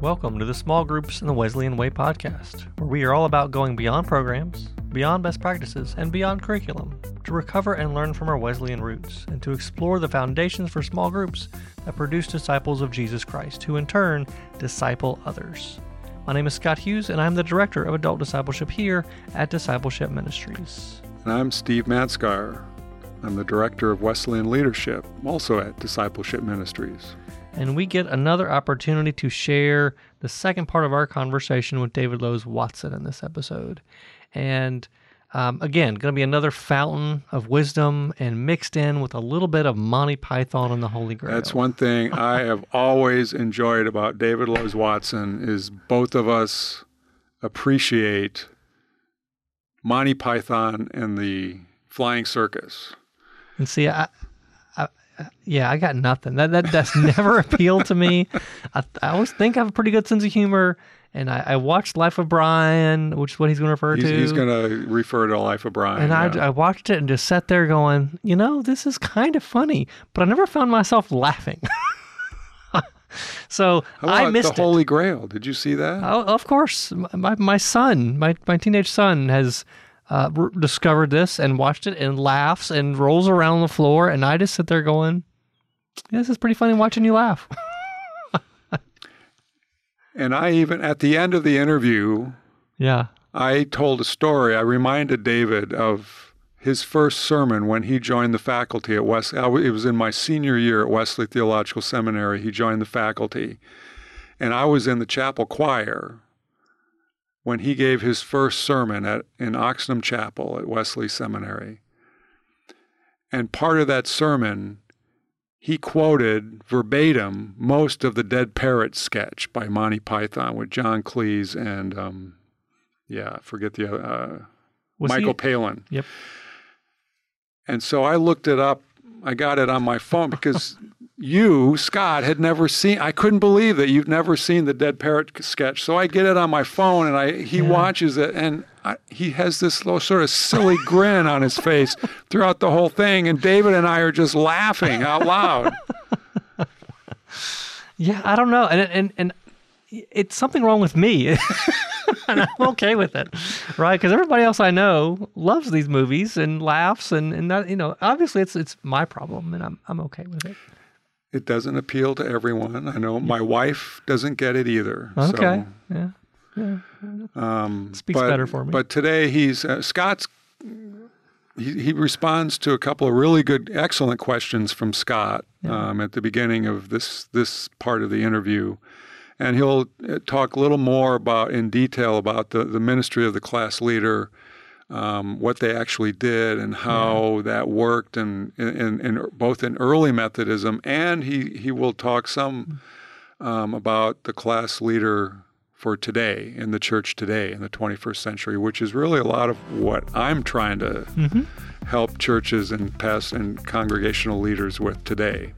Welcome to the Small Groups in the Wesleyan Way podcast, where we are all about going beyond programs, beyond best practices, and beyond curriculum to recover and learn from our Wesleyan roots and to explore the foundations for small groups that produce disciples of Jesus Christ, who in turn disciple others. My name is Scott Hughes, and I'm the Director of Adult Discipleship here at Discipleship Ministries. And I'm Steve Manskar. I'm the Director of Wesleyan Leadership, also at Discipleship Ministries and we get another opportunity to share the second part of our conversation with David Lowes Watson in this episode. And um, again, going to be another fountain of wisdom and mixed in with a little bit of Monty Python and the Holy Grail. That's one thing I have always enjoyed about David Lowes Watson is both of us appreciate Monty Python and the Flying Circus. And see, I, yeah, I got nothing. That that that's never appealed to me. I, I always think I have a pretty good sense of humor, and I, I watched Life of Brian, which is what he's going to refer he's, to. He's going to refer to Life of Brian. And yeah. I, I watched it and just sat there going, you know, this is kind of funny, but I never found myself laughing. so I missed the Holy Grail. Did you see that? Oh, of course, my my son, my my teenage son, has uh, r- discovered this and watched it and laughs and rolls around on the floor. And I just sit there going, This is pretty funny watching you laugh. and I even, at the end of the interview, yeah, I told a story. I reminded David of his first sermon when he joined the faculty at West. It was in my senior year at Wesley Theological Seminary. He joined the faculty. And I was in the chapel choir when he gave his first sermon at, in Oxnam Chapel at Wesley Seminary. And part of that sermon, he quoted verbatim most of the Dead Parrot sketch by Monty Python with John Cleese and, um, yeah, forget the other, uh, Michael he? Palin. Yep. And so I looked it up. I got it on my phone because you, Scott, had never seen. I couldn't believe that you've never seen the Dead Parrot sketch. So I get it on my phone, and I he yeah. watches it, and I, he has this little sort of silly grin on his face throughout the whole thing. And David and I are just laughing out loud. Yeah, I don't know, and and and it's something wrong with me. and I'm okay with it, right? Because everybody else I know loves these movies and laughs, and and that you know, obviously it's it's my problem, and I'm I'm okay with it. It doesn't appeal to everyone. I know my wife doesn't get it either. Okay. So, yeah. Yeah. Um, Speaks but, better for me. But today he's uh, Scott's. He, he responds to a couple of really good, excellent questions from Scott yeah. um, at the beginning of this this part of the interview, and he'll uh, talk a little more about in detail about the the ministry of the class leader um, what they actually did and how yeah. that worked, and in, in, both in early Methodism and he he will talk some um, about the class leader for today in the church today in the 21st century, which is really a lot of what I'm trying to mm-hmm. help churches and past and congregational leaders with today.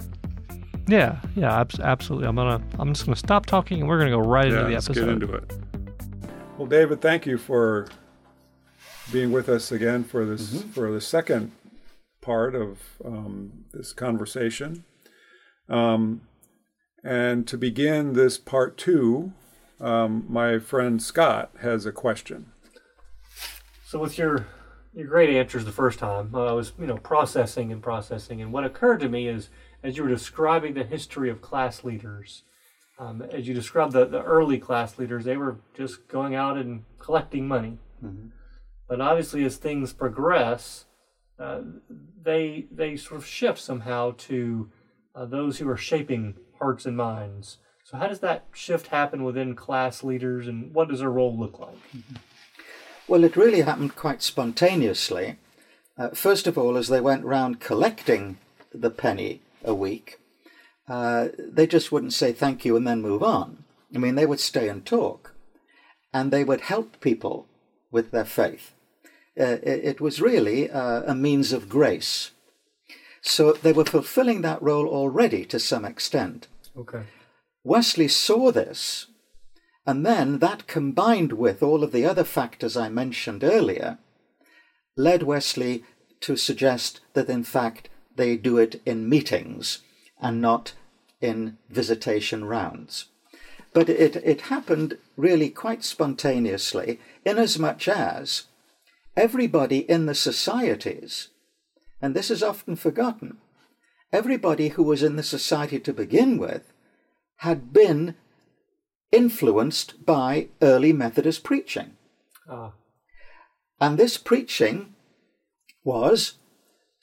Yeah, yeah, absolutely. I'm gonna I'm just gonna stop talking and we're gonna go right yeah, into the let's episode. Get into it. Well, David, thank you for being with us again for this mm-hmm. for the second part of um, this conversation. Um, and to begin this part two, um, my friend Scott has a question. So, with your your great answers the first time, uh, I was you know processing and processing, and what occurred to me is as you were describing the history of class leaders. Um, as you described the, the early class leaders, they were just going out and collecting money. Mm-hmm. But obviously, as things progress, uh, they they sort of shift somehow to uh, those who are shaping hearts and minds. So, how does that shift happen within class leaders, and what does their role look like? Well, it really happened quite spontaneously. Uh, first of all, as they went round collecting the penny a week, uh, they just wouldn't say thank you and then move on. I mean, they would stay and talk, and they would help people with their faith. Uh, it, was really uh, a means of grace. So they were fulfilling that role already to some extent. Okay. Wesley saw this, and then that combined with all of the other factors I mentioned earlier led Wesley to suggest that in fact they do it in meetings and not in visitation rounds. But it, it happened really quite spontaneously, inasmuch as everybody in the societies, and this is often forgotten, everybody who was in the society to begin with had been influenced by early Methodist preaching. Ah, And this preaching was,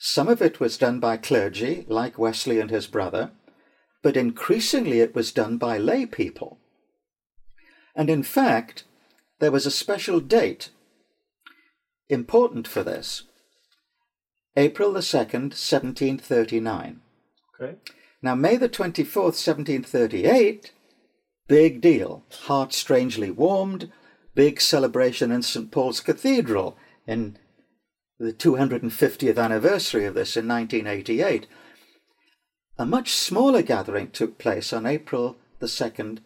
some of it was done by clergy, like Wesley and his brother, but increasingly it was done by lay people. And in fact, there was a special date important for this April the 2nd, 1739. okay. Now, May the 24th, 1738, big deal. Heart strangely warmed, big celebration in St. Paul's Cathedral in the 250th anniversary of this in 1988. A much smaller gathering took place on April the 2nd,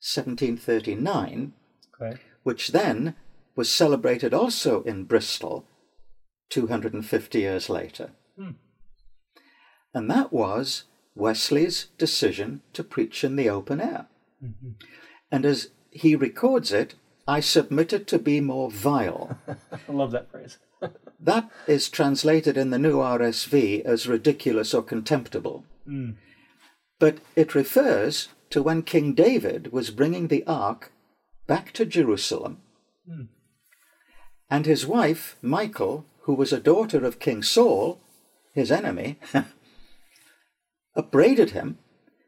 1739, Okay. which then was celebrated also in Bristol 250 years later. Hmm. And that was Wesley's decision to preach in the open air. Mhm. And as he records it, I submitted to be more vile. I love that phrase. that is translated in the new RSV as ridiculous or contemptible. Mm. But it refers to when King David was bringing the ark back to Jerusalem. Hmm. And his wife, Michal, who was a daughter of King Saul, his enemy, upbraided him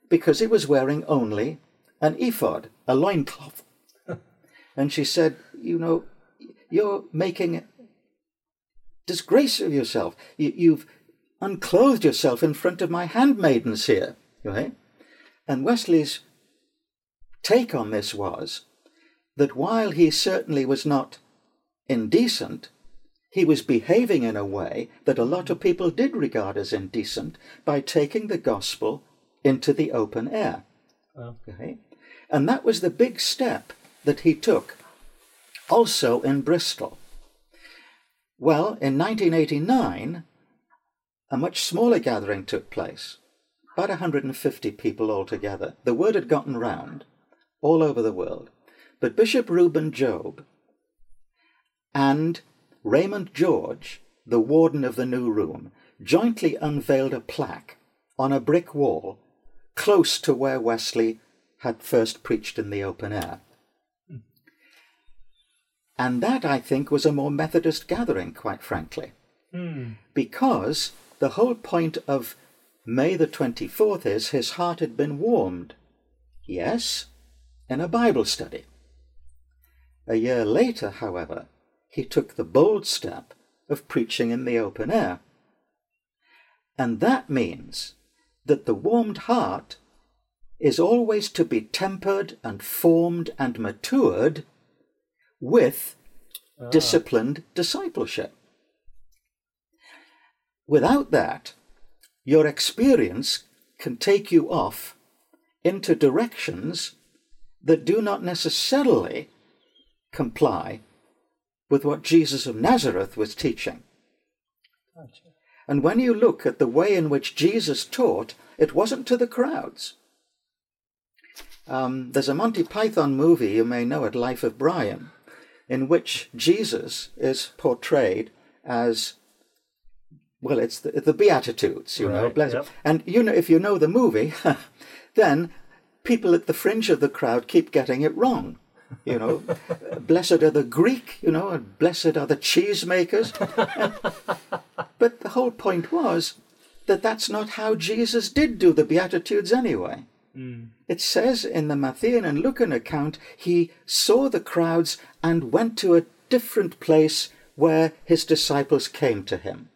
because he was wearing only an ephod, a loincloth. And she said, You know, you're making disgrace of yourself. You, you've unclothed yourself in front of my handmaidens here. Right? And Wesley's take on this was that while he certainly was not indecent, he was behaving in a way that a lot of people did regard as indecent by taking the gospel into the open air. Okay? And that was the big step that he took also in Bristol. Well, in 1989, a much smaller gathering took place, about 150 people altogether. The word had gotten round all over the world. But Bishop Reuben Job and Raymond George, the warden of the new room, jointly unveiled a plaque on a brick wall close to where Wesley had first preached in the open air. And that, I think, was a more Methodist gathering, quite frankly, hmm. because the whole point of May the 24th is his heart had been warmed. Yes, in a Bible study. A year later, however, he took the bold step of preaching in the open air. And that means that the warmed heart is always to be tempered and formed and matured with disciplined discipleship. Without that, your experience can take you off into directions that do not necessarily comply with what Jesus of Nazareth was teaching. Gotcha. And when you look at the way in which Jesus taught, it wasn't to the crowds. Um, there's a Monty Python movie, you may know it, Life of Brian, in which Jesus is portrayed as well, it's the, the Beatitudes, you know. Right, blessed- yep. And you know, if you know the movie, then people at the fringe of the crowd keep getting it wrong. You know, blessed are the Greek, you know, and blessed are the cheesemakers. but the whole point was that that's not how Jesus did do the Beatitudes anyway. Mm. It says in the Matthean and Lucan account, he saw the crowds and went to a different place where his disciples came to him.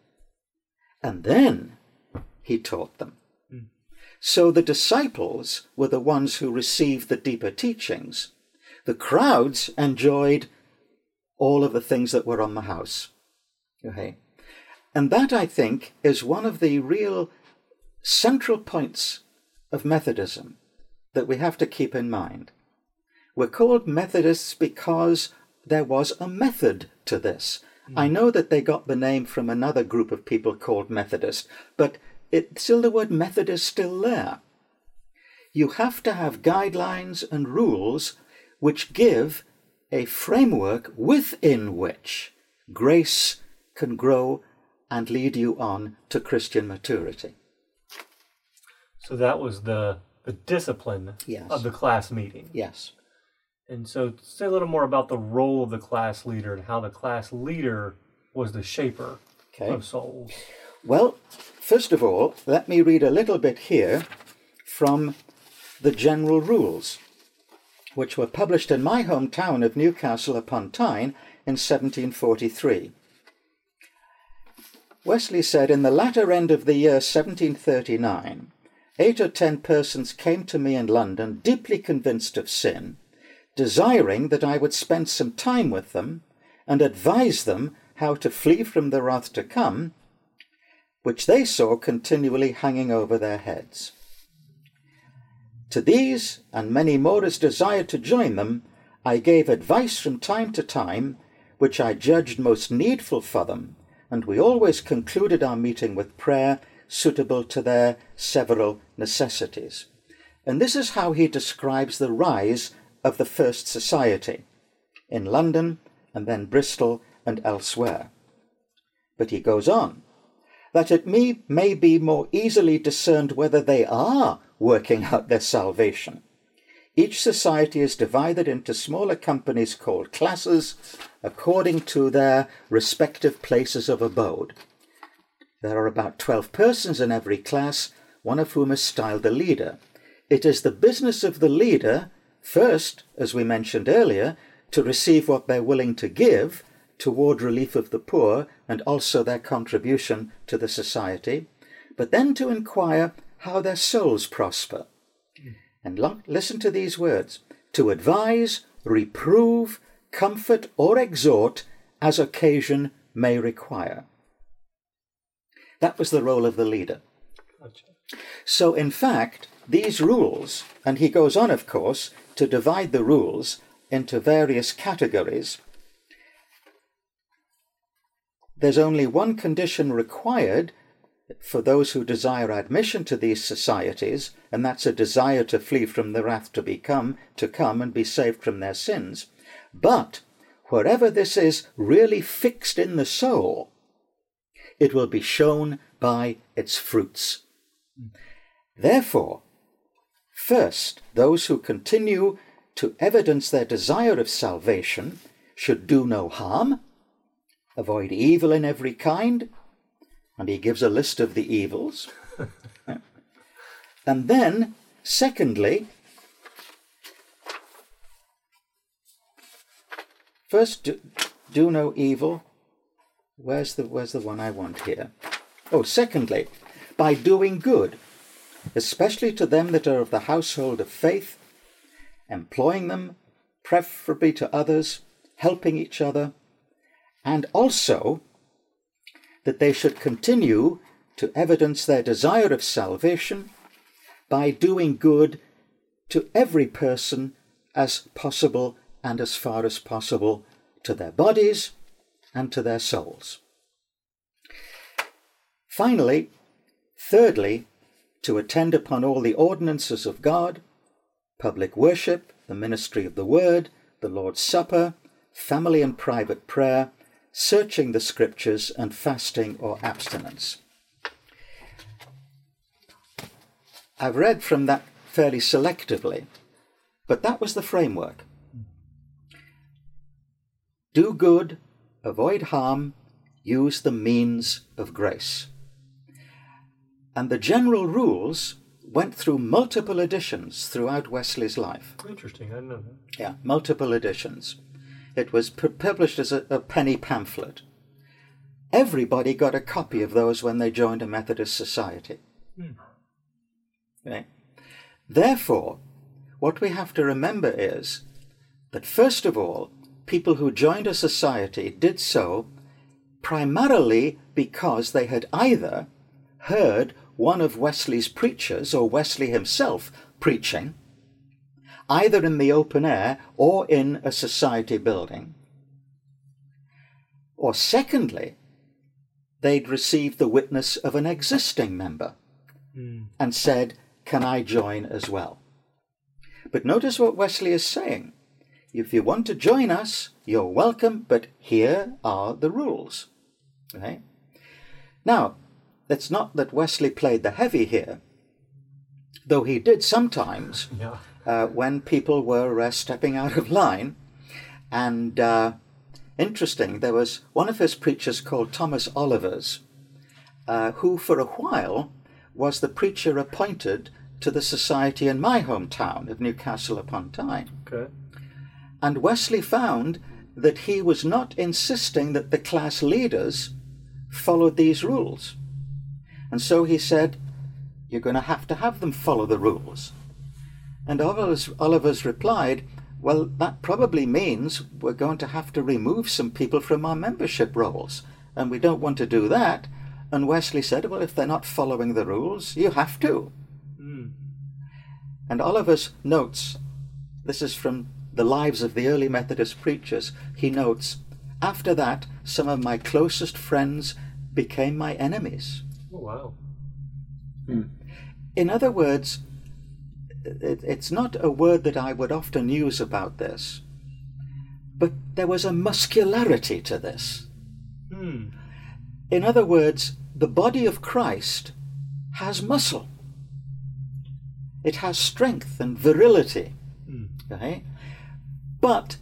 And then he taught them. So the disciples were the ones who received the deeper teachings. The crowds enjoyed all of the things that were on the house. Okay? And that, I think, is one of the real central points of Methodism that we have to keep in mind. We're called Methodists because there was a method to this. I mm. know that they got the name from another group of people called Methodist, but it, still the word method is still there. you have to have guidelines and rules which give a framework within which grace can grow and lead you on to Christian maturity. So that was the the discipline Yes. of the class meeting. Yes. And so say a little more about the role of the class leader and how the class leader was the shaper Okay. of souls. Well, first of all, let me read a little bit here from the general rules, which were published in my hometown of Newcastle upon Tyne in 1743. Wesley said, In the latter end of the year 1739, eight or ten persons came to me in London, deeply convinced of sin, desiring that I would spend some time with them and advise them how to flee from the wrath to come, which they saw continually hanging over their heads. To these and many more as desired to join them, I gave advice from time to time, which I judged most needful for them, and we always concluded our meeting with prayer suitable to their several necessities. And this is how he describes the rise of the first society in London and then Bristol and elsewhere. But he goes on that it may, may be more easily discerned whether they are working out their salvation. Each society is divided into smaller companies called classes according to their respective places of abode. There are about 12 persons in every class, one of whom is styled the leader. It is the business of the leader, first, as we mentioned earlier, to receive what they're willing to give toward relief of the poor and also their contribution to the society, but then to inquire how their souls prosper. And lo- listen to these words to advise, reprove, comfort, or exhort as occasion may require. That was the role of the leader. Gotcha. So, in fact, these rules, and he goes on, of course, to divide the rules into various categories. There's only one condition required for those who desire admission to these societies, and that's a desire to flee from the wrath to become, to come and be saved from their sins. But wherever this is really fixed in the soul, it will be shown by its fruits. Therefore, first, those who continue to evidence their desire of salvation should do no harm, avoid evil in every kind, and he gives a list of the evils. and then, secondly, first, do, do no evil. Where's the, where's the one I want here? Oh, secondly, by doing good, especially to them that are of the household of faith, employing them, preferably to others, helping each other, and also that they should continue to evidence their desire of salvation by doing good to every person as possible and as far as possible to their bodies and to their souls. Finally, thirdly, to attend upon all the ordinances of God, public worship, the ministry of the word, the Lord's Supper, family and private prayer, searching the scriptures, and fasting or abstinence. I've read from that fairly selectively, but that was the framework. Do good, avoid harm, use the means of grace. And the general rules went through multiple editions throughout Wesley's life. Interesting. I didn't know that. Yeah, multiple editions. It was pu- published as a, a penny pamphlet. Everybody got a copy of those when they joined a Methodist society. Hmm. Okay. Therefore, what we have to remember is that, first of all, people who joined a society did so primarily because they had either heard one of Wesley's preachers or Wesley himself preaching, either in the open air or in a society building. Or secondly, they'd received the witness of an existing member hmm. and said, Can I join as well? But notice what Wesley is saying. If you want to join us, you're welcome, but here are the rules. Okay? Now, it's not that Wesley played the heavy here, though he did sometimes Yeah. uh, when people were uh, stepping out of line. And uh, interesting, there was one of his preachers called Thomas Olivers, uh, who for a while was the preacher appointed to the society in my hometown of Newcastle upon Tyne. Okay. And Wesley found that he was not insisting that the class leaders followed these rules. And so he said, You're going to have to have them follow the rules. And Olivers, Olivers replied, Well, that probably means we're going to have to remove some people from our membership rolls. And we don't want to do that. And Wesley said, Well, if they're not following the rules, you have to. Hmm. And Olivers notes, this is from the lives of the early Methodist preachers, he notes, after that, some of my closest friends became my enemies. Oh, wow. In other words, it, it's not a word that I would often use about this, but there was a muscularity to this. Hmm. In other words, the body of Christ has muscle. It has strength and virility. Okay? But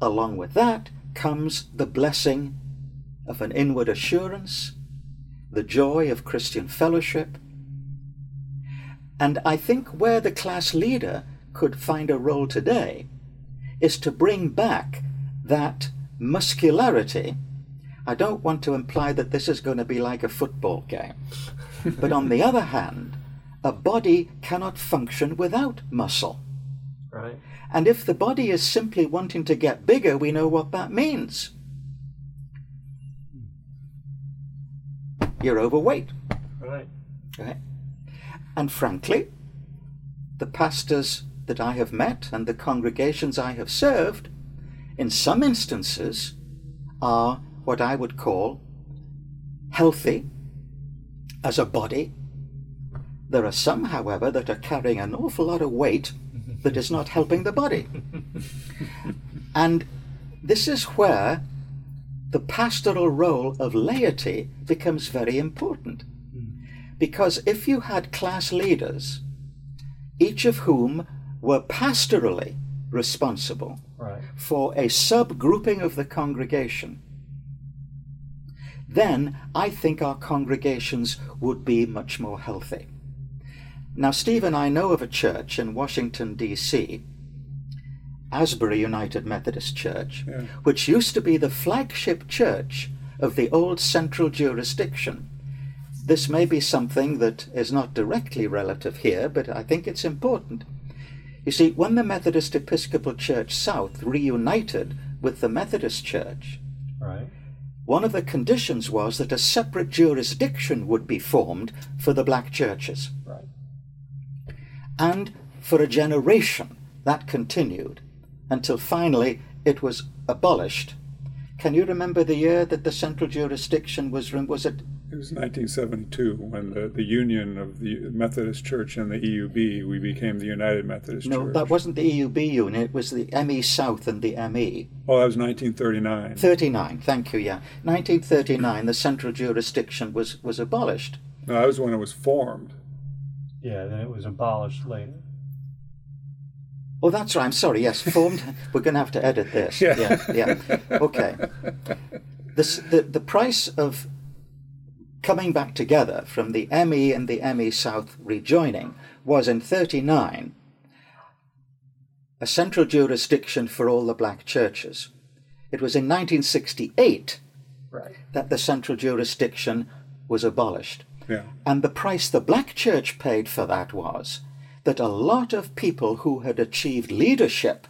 along with that comes the blessing of an inward assurance, the joy of Christian fellowship. And I think where the class leader could find a role today is to bring back that muscularity. I don't want to imply that this is going to be like a football game. but on the other hand, a body cannot function without muscle. Right. And if the body is simply wanting to get bigger, we know what that means. You're overweight. Right. Okay? And frankly, the pastors that I have met and the congregations I have served, in some instances, are what I would call healthy as a body. There are some, however, that are carrying an awful lot of weight that is not helping the body. and this is where the pastoral role of laity becomes very important. Because if you had class leaders, each of whom were pastorally responsible Right. for a subgrouping of the congregation, then I think our congregations would be much more healthy. Now, Stephen, I know of a church in Washington, D.C., Asbury United Methodist Church, Yeah. which used to be the flagship church of the old central jurisdiction. This may be something that is not directly relative here, but I think it's important. You see, when the Methodist Episcopal Church South reunited with the Methodist Church, Right. one of the conditions was that a separate jurisdiction would be formed for the black churches. Right. And for a generation, that continued until finally it was abolished. Can you remember the year that the central jurisdiction was? Was it? It was 1972 when the, the union of the Methodist Church and the EUB, we became the United Methodist No, Church. No, that wasn't the EUB union. It was the ME South and the ME. Oh, that was 1939. 39. Thank you. Yeah, 1939. The central jurisdiction was was abolished. No, that was when it was formed. Yeah. Then it was abolished later. Oh, that's right. I'm sorry. Yes, formed. We're going to have to edit this. Yeah. yeah. yeah. Okay. This, the, the price of coming back together from the ME and the ME South rejoining was in 39 a central jurisdiction for all the black churches. It was in 1968 Right. that the central jurisdiction was abolished. Yeah. And the price the black church paid for that was that a lot of people who had achieved leadership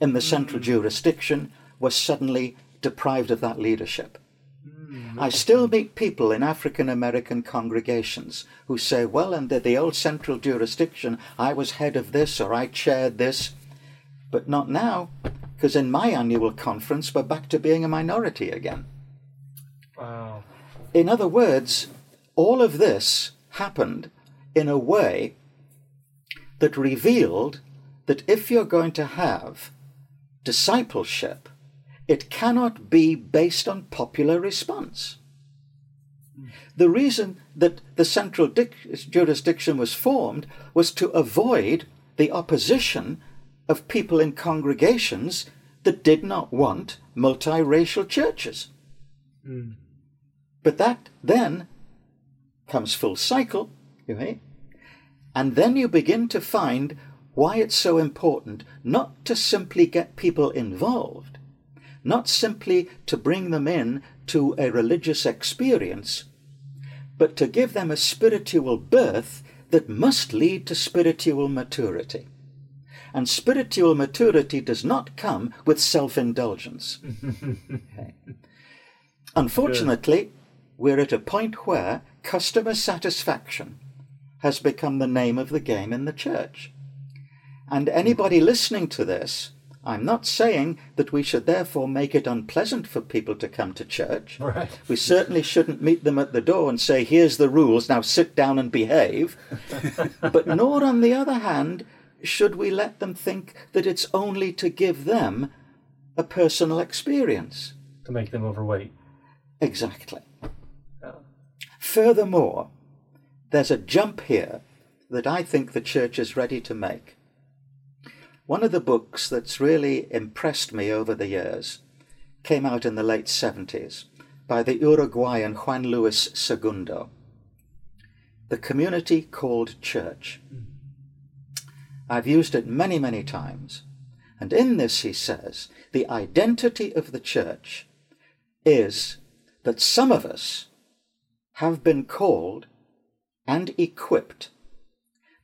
in the central hmm. jurisdiction were suddenly deprived of that leadership. Hmm. I still meet people in African American congregations who say, well, under the old central jurisdiction, I was head of this or I chaired this, but not now, because in my annual conference, we're back to being a minority again. Wow. In other words, all of this happened in a way that revealed that if you're going to have discipleship, it cannot be based on popular response. The reason that the central jurisdiction was formed was to avoid the opposition of people in congregations that did not want multiracial churches. Mm. But that then comes full cycle, right? And then you begin to find why it's so important not to simply get people involved, not simply to bring them in to a religious experience, but to give them a spiritual birth that must lead to spiritual maturity. And spiritual maturity does not come with self indulgence. okay. Unfortunately, we're at a point where customer satisfaction has become the name of the game in the church. And anybody listening to this, I'm not saying that we should therefore make it unpleasant for people to come to church. Right. We certainly shouldn't meet them at the door and say, here's the rules, now sit down and behave. but nor, on the other hand, should we let them think that it's only to give them a personal experience. To make them overweight. Exactly. Furthermore, there's a jump here that I think the church is ready to make. One of the books that's really impressed me over the years came out in the late 70s by the Uruguayan Juan Luis Segundo. The community called church. Mm. I've used it many, many times. And in this, he says, the identity of the church is that some of us have been called and equipped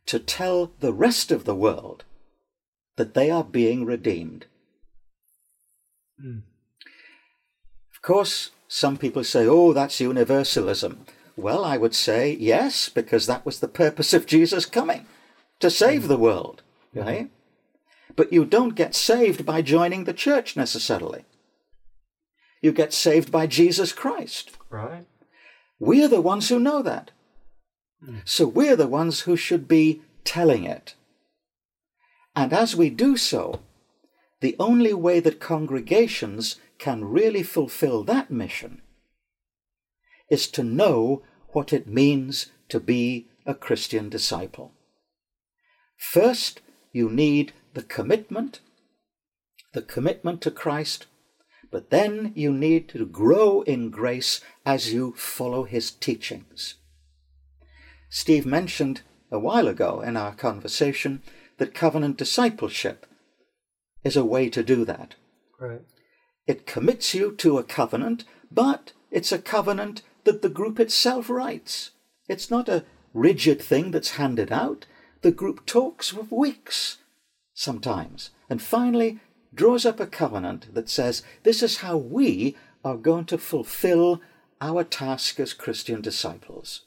to tell the rest of the world that they are being redeemed. Mm. Of course, some people say, oh, that's universalism. Well, I would say yes, because that was the purpose of Jesus coming to save the world. Right? But you don't get saved by joining the church necessarily. You get saved by Jesus Christ. Right. We're the ones who know that. Mm. So we're the ones who should be telling it. And as we do so, the only way that congregations can really fulfill that mission is to know what it means to be a Christian disciple. First, you need the commitment, the commitment to Christ, but then you need to grow in grace as you follow his teachings. Steve mentioned a while ago in our conversation that covenant discipleship is a way to do that. Right. It commits you to a covenant, but it's a covenant that the group itself writes. It's not a rigid thing that's handed out. The group talks for weeks sometimes, and finally draws up a covenant that says, This is how we are going to fulfill our task as Christian disciples.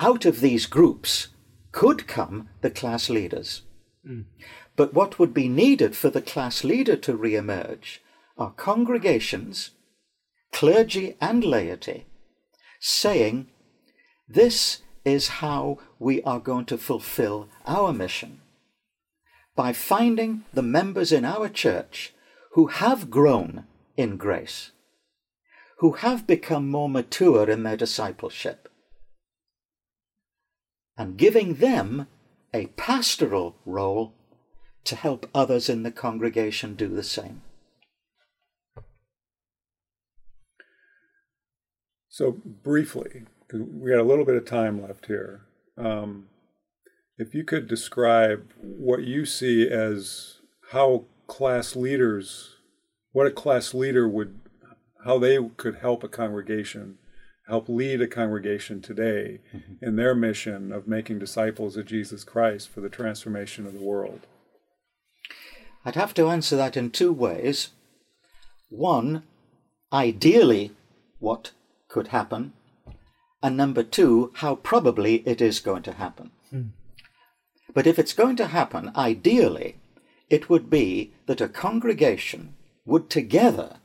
Out of these groups, could come the class leaders. Mm. But what would be needed for the class leader to re emerge are congregations, clergy, and laity saying, This is how we are going to fulfill our mission. By finding the members in our church who have grown in grace, who have become more mature in their discipleship, and giving them a pastoral role to help others in the congregation do the same. So, briefly, we got a little bit of time left here, um, if you could describe what you see as how class leaders, what a class leader would, how they could help a congregation help lead a congregation today mm-hmm. in their mission of making disciples of Jesus Christ for the transformation of the world? I'd have to answer that in two ways. One, ideally, what could happen, and number two, how probably it is going to happen. Mm. But if it's going to happen, ideally, it would be that a congregation would together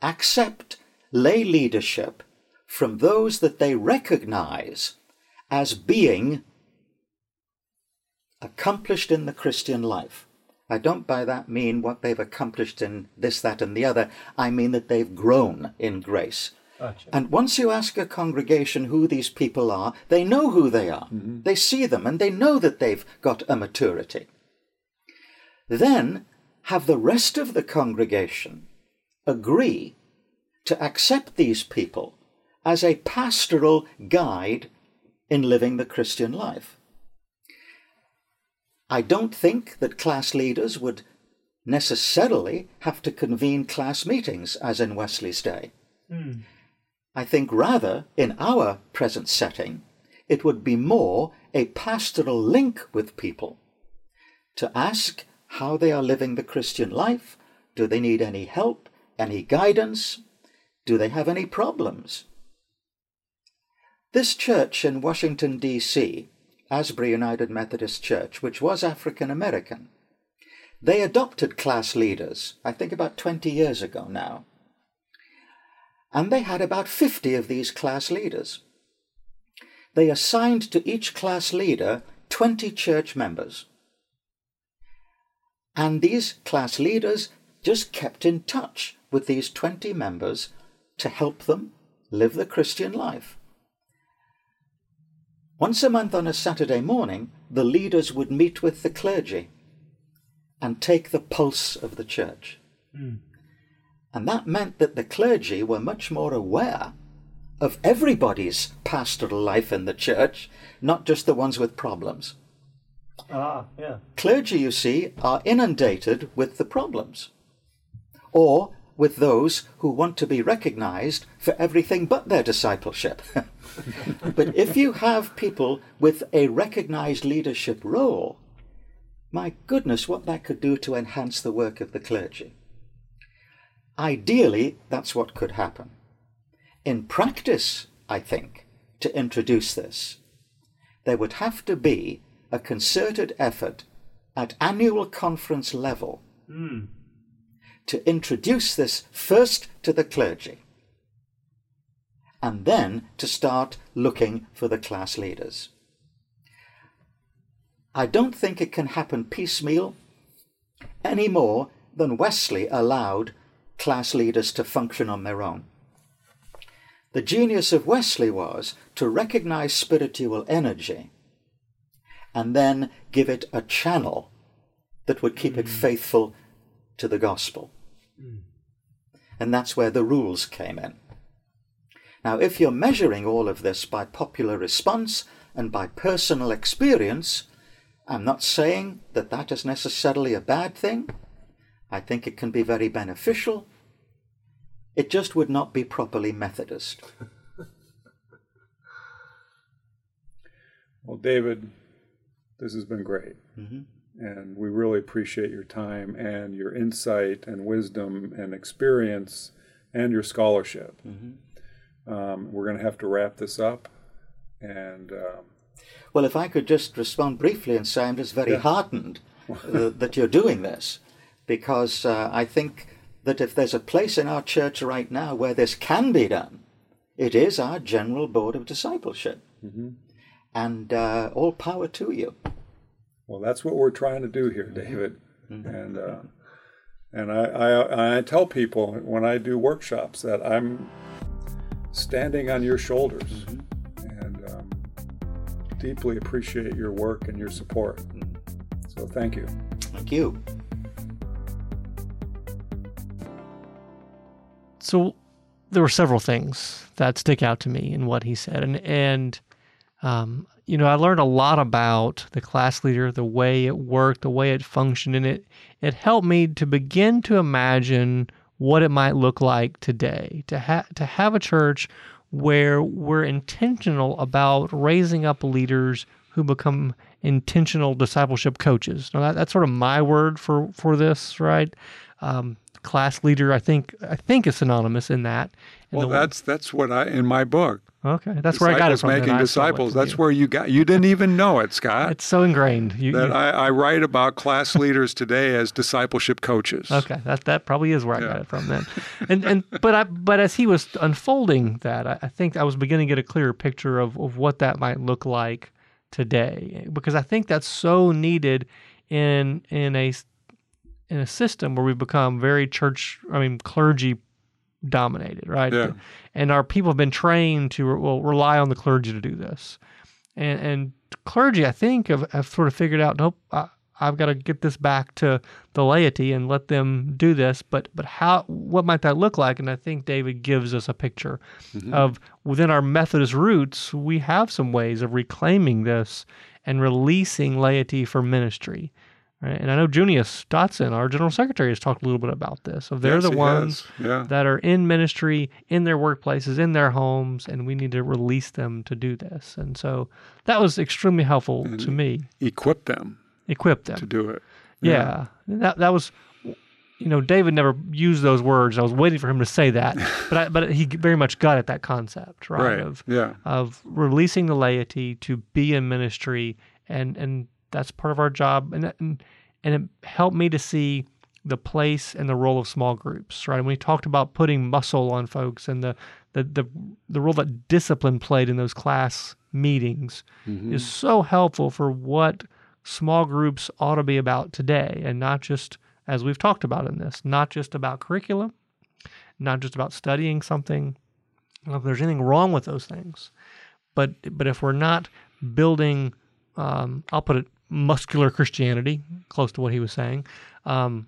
accept lay leadership from those that they recognize as being accomplished in the Christian life. I don't by that mean what they've accomplished in this, that, and the other. I mean that they've grown in grace. Gotcha. And once you ask a congregation who these people are, they know who they are. Mm-hmm. They see them and they know that they've got a maturity. Then have the rest of the congregation agree to accept these people as a pastoral guide in living the Christian life. I don't think that class leaders would necessarily have to convene class meetings as in Wesley's day. Hmm. I think rather, in our present setting, it would be more a pastoral link with people to ask how they are living the Christian life. Do they need any help, any guidance? Do they have any problems? This church in Washington, D.C., Asbury United Methodist Church, which was African American, they adopted class leaders, I think about 20 years ago now. And they had about 50 of these class leaders. They assigned to each class leader 20 church members. And these class leaders just kept in touch with these 20 members to help them live the Christian life. Once a month on a Saturday morning, the leaders would meet with the clergy and take the pulse of the church. Hmm. And that meant that the clergy were much more aware of everybody's pastoral life in the church, not just the ones with problems. Ah, yeah. Clergy, you see, are inundated with the problems, or with those who want to be recognized for everything but their discipleship. but if you have people with a recognized leadership role, my goodness, what that could do to enhance the work of the clergy. Ideally, that's what could happen. In practice, I think, to introduce this, there would have to be a concerted effort at annual conference level hmm. to introduce this first to the clergy and then to start looking for the class leaders. I don't think it can happen piecemeal any more than Wesley allowed class leaders to function on their own. The genius of Wesley was to recognize spiritual energy and then give it a channel that would keep it hmm. faithful to the gospel. Hmm. And that's where the rules came in. Now, if you're measuring all of this by popular response and by personal experience, I'm not saying that that is necessarily a bad thing. I think it can be very beneficial. It just would not be properly Methodist. Well, David, this has been great. And we really appreciate your time and your insight and wisdom and experience and your scholarship. Um, we're going to have to wrap this up. And um, Well, if I could just respond briefly and say I'm just very heartened uh, that you're doing this, because uh, I think that if there's a place in our church right now where this can be done, it is our General Board of Discipleship. And uh, all power to you. well, that's what we're trying to do here, David. And uh, and I, I I tell people when I do workshops that I'm standing on your shoulders, and um, deeply appreciate your work and your support. So thank you. Thank you. So there were several things that stick out to me in what he said and and um, you know i learned a lot about the class leader the way it worked the way it functioned and it it helped me to begin to imagine what it might look like today to have to have a church where we're intentional about raising up leaders who become intentional discipleship coaches. Now that, that's sort of my word for for this, right? Um, class leader, I think I think is synonymous in that. And Well, that's that's what I in my book. okay. That's where I got it from. Making I stole it disciples. That's you. where you got. You didn't even know it, Scott. it's so ingrained. You, that you- I, I write about class leaders today as discipleship coaches. Okay, that that probably is where I Yeah. got it from then. And and but I but as he was unfolding that, I, I think I was beginning to get a clearer picture of, of what that might look like today because I think that's so needed in in a in a system where we've become very church I mean clergy dominated right? Yeah. and our people have been trained to well rely on the clergy to do this. And and clergy I think have, have sort of figured out nope I, I've got to get this back to the laity and let them do this. But but how what might that look like? And I think David gives us a picture mm-hmm. of within our Methodist roots we have some ways of reclaiming this and releasing laity for ministry right and I know Junius Dotson our general secretary has talked a little bit about this of they're Yes, the ones. Yeah. that are in ministry in their workplaces in their homes and we need to release them to do this and so that was extremely helpful to me Equip them equip them to do it. yeah. That that was you know David never used those words I was waiting for him to say that but I, but he very much got at that concept right, Right. of Yeah. of releasing the laity to be in ministry and and that's part of our job. And and, and it helped me to see the place and the role of small groups right? And we talked about putting muscle on folks and the the the, the role that discipline played in those class meetings is so helpful for what small groups ought to be about today and not just as we've talked about in this not just about curriculum not just about studying something if there's anything wrong with those things. But but if we're not building um, I'll put it muscular Christianity close to what he was saying um,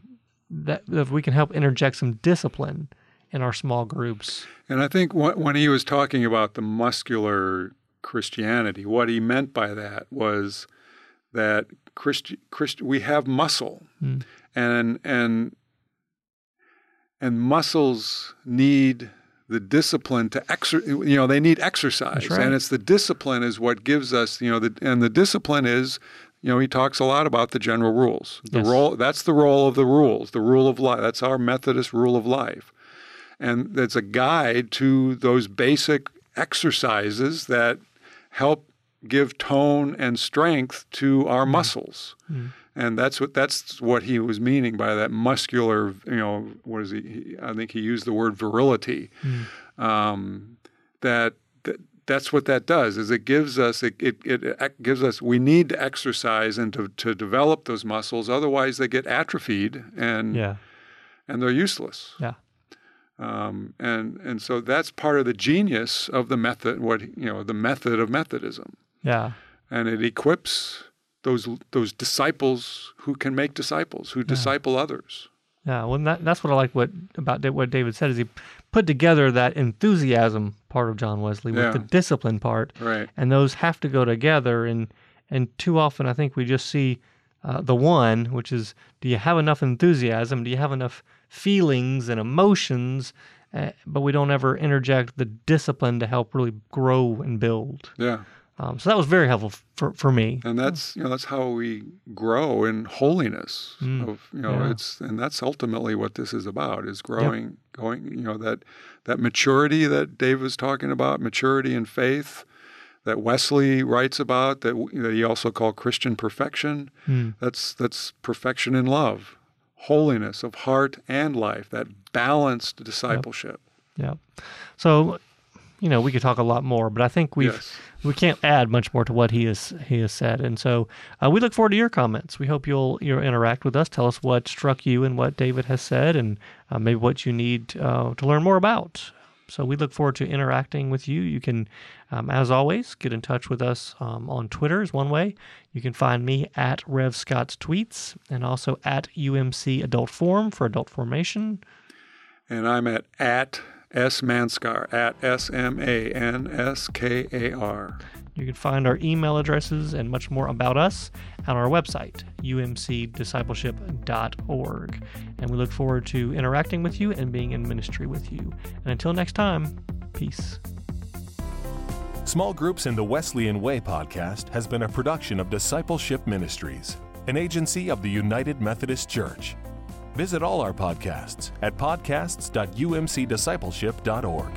that if we can help interject some discipline in our small groups. And I think when he was talking about the muscular Christianity, what he meant by that was that Christi- Christ- we have muscle, and and and muscles need the discipline to exer you know they need exercise. Right. and it's the discipline is what gives us you know the and the discipline is you know he talks a lot about the general rules. The Yes. role that's the role of the rules the rule of life that's our methodist rule of life. And it's a guide to those basic exercises that help give tone and strength to our mm-hmm. muscles. Mm-hmm. And that's what that's what he was meaning by that muscular you know what is he, he i think he used the word virility. Mm. Um, that, that that's what that does is it gives us it, it, it gives us we need to exercise and to, to develop those muscles otherwise they get atrophied and yeah. and they're useless. Yeah. Um, and and so that's part of the genius of the method what you know the method of methodism. Yeah. And it equips those those disciples who can make disciples who disciple others. Yeah, well, that, that's what I like what about what David said is he put together that enthusiasm part of John Wesley with Yeah. the discipline part, right and those have to go together. And and too often I think we just see uh, the one, which is, do you have enough enthusiasm? Do you have enough feelings and emotions? Uh, but we don't ever interject the discipline to help really grow and build. yeah Um, so that was very helpful for for me. and that's you know that's how we grow in holiness of you know yeah. it's and that's ultimately what this is about is growing going you know that that maturity that Dave was talking about maturity in faith that Wesley writes about that, that he also called Christian perfection that's that's perfection in love holiness of heart and life that balanced discipleship Yeah. So, you know, we could talk a lot more, but I think we've Yes. we can't add much more to what he has he has said. And so, uh, we look forward to your comments. We hope you'll you'll interact with us. Tell us what struck you and what David has said, and uh, maybe what you need uh, to learn more about. So we look forward to interacting with you. You can, um, as always, get in touch with us um, on Twitter is one way. You can find me at Rev Scott's tweets and also at UMC Adult Forum for adult formation. and I'm at at S Manskar at S M A N S K A R. You can find our email addresses and much more about us on our website, umcdiscipleship.org. And we look forward to interacting with you and being in ministry with you. And until next time, peace. Small Groups in the Wesleyan Way podcast has been a production of Discipleship Ministries, an agency of the United Methodist Church. Visit all our podcasts at podcasts.umcdiscipleship.org.